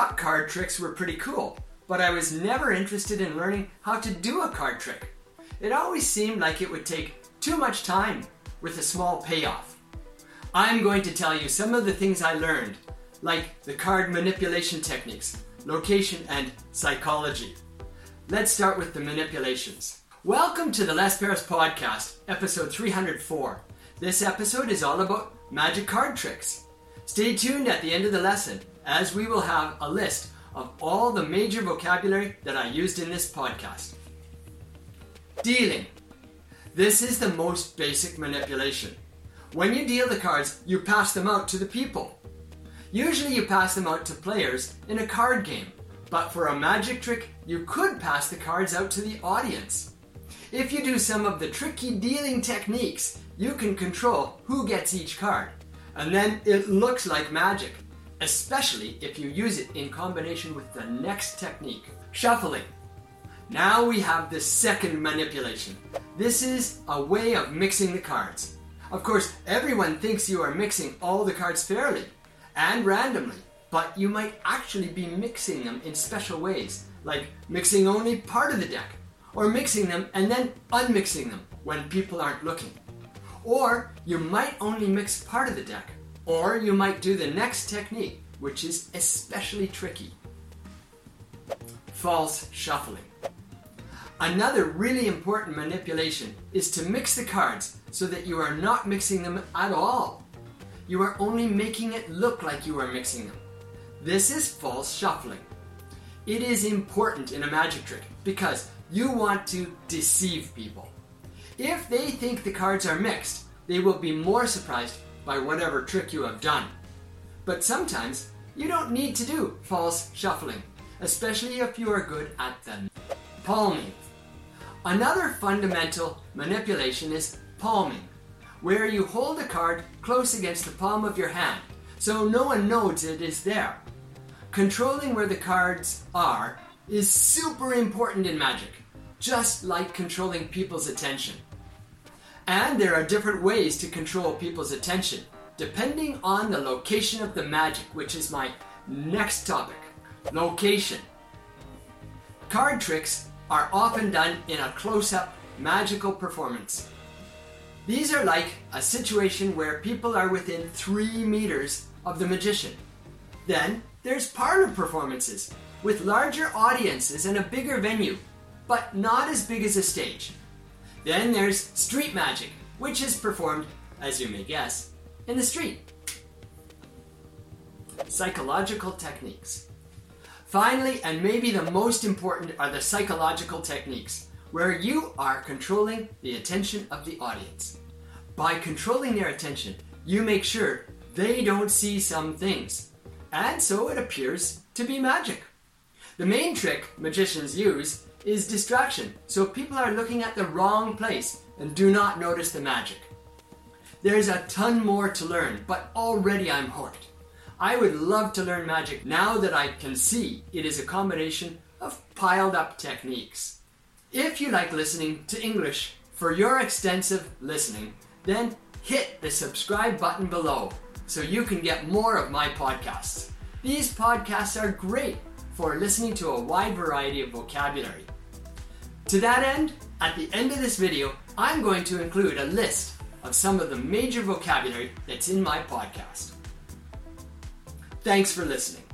thought card tricks were pretty cool, but I was never interested in learning how to do a card trick. It always seemed like it would take too much time with a small payoff. I'm going to tell you some of the things I learned, like the card manipulation techniques, location, and psychology. Let's start with the manipulations. Welcome to the Les Perras Podcast, episode 304. This episode is all about magic card tricks. Stay tuned at the end of the lesson, as we will have a list of all the major vocabulary that I used in this podcast. Dealing. This is the most basic manipulation. When you deal the cards, you pass them out to the people. Usually, you pass them out to players in a card game, but for a magic trick, you could pass the cards out to the audience. If you do some of the tricky dealing techniques, you can control who gets each card, and then it looks like magic, especially if you use it in combination with the next technique shuffling. Now we have the second manipulation. This is a way of mixing the cards. Of course, everyone thinks you are mixing all the cards fairly and randomly, but you might actually be mixing them in special ways, like mixing only part of the deck, or mixing them and then unmixing them when people aren't looking. Or you might only mix part of the deck, or you might do the next technique, which is especially tricky false shuffling. Another really important manipulation is to mix the cards so that you are not mixing them at all. You are only making it look like you are mixing them. This is false shuffling. It is important in a magic trick because you want to deceive people. If they think the cards are mixed, they will be more surprised by whatever trick you have done. But sometimes you don't need to do false shuffling, especially if you are good at them. Palming. Another fundamental manipulation is palming, where you hold a card close against the palm of your hand so no one knows it is there. Controlling where the cards are is super important in magic, just like controlling people's attention. And there are different ways to control people's attention, depending on the location of the magic, which is my next topic location. Card tricks are often done in a close up magical performance. These are like a situation where people are within three meters of the magician. Then there's parlor performances with larger audiences and a bigger venue, but not as big as a stage. Then there's street magic, which is performed, as you may guess, in the street. Psychological techniques. Finally, and maybe the most important, are the psychological techniques, where you are controlling the attention of the audience. By controlling their attention, you make sure they don't see some things, and so it appears to be magic. The main trick magicians use is distraction, so people are looking at the wrong place and do not notice the magic. There's a ton more to learn, but already I'm hooked. I would love to learn magic now that I can see it is a combination of piled up techniques. If you like listening to English for your extensive listening, then hit the subscribe button below so you can get more of my podcasts. These podcasts are great for listening to a wide variety of vocabulary. To that end, at the end of this video, I'm going to include a list of some of the major vocabulary that's in my podcast. Thanks for listening.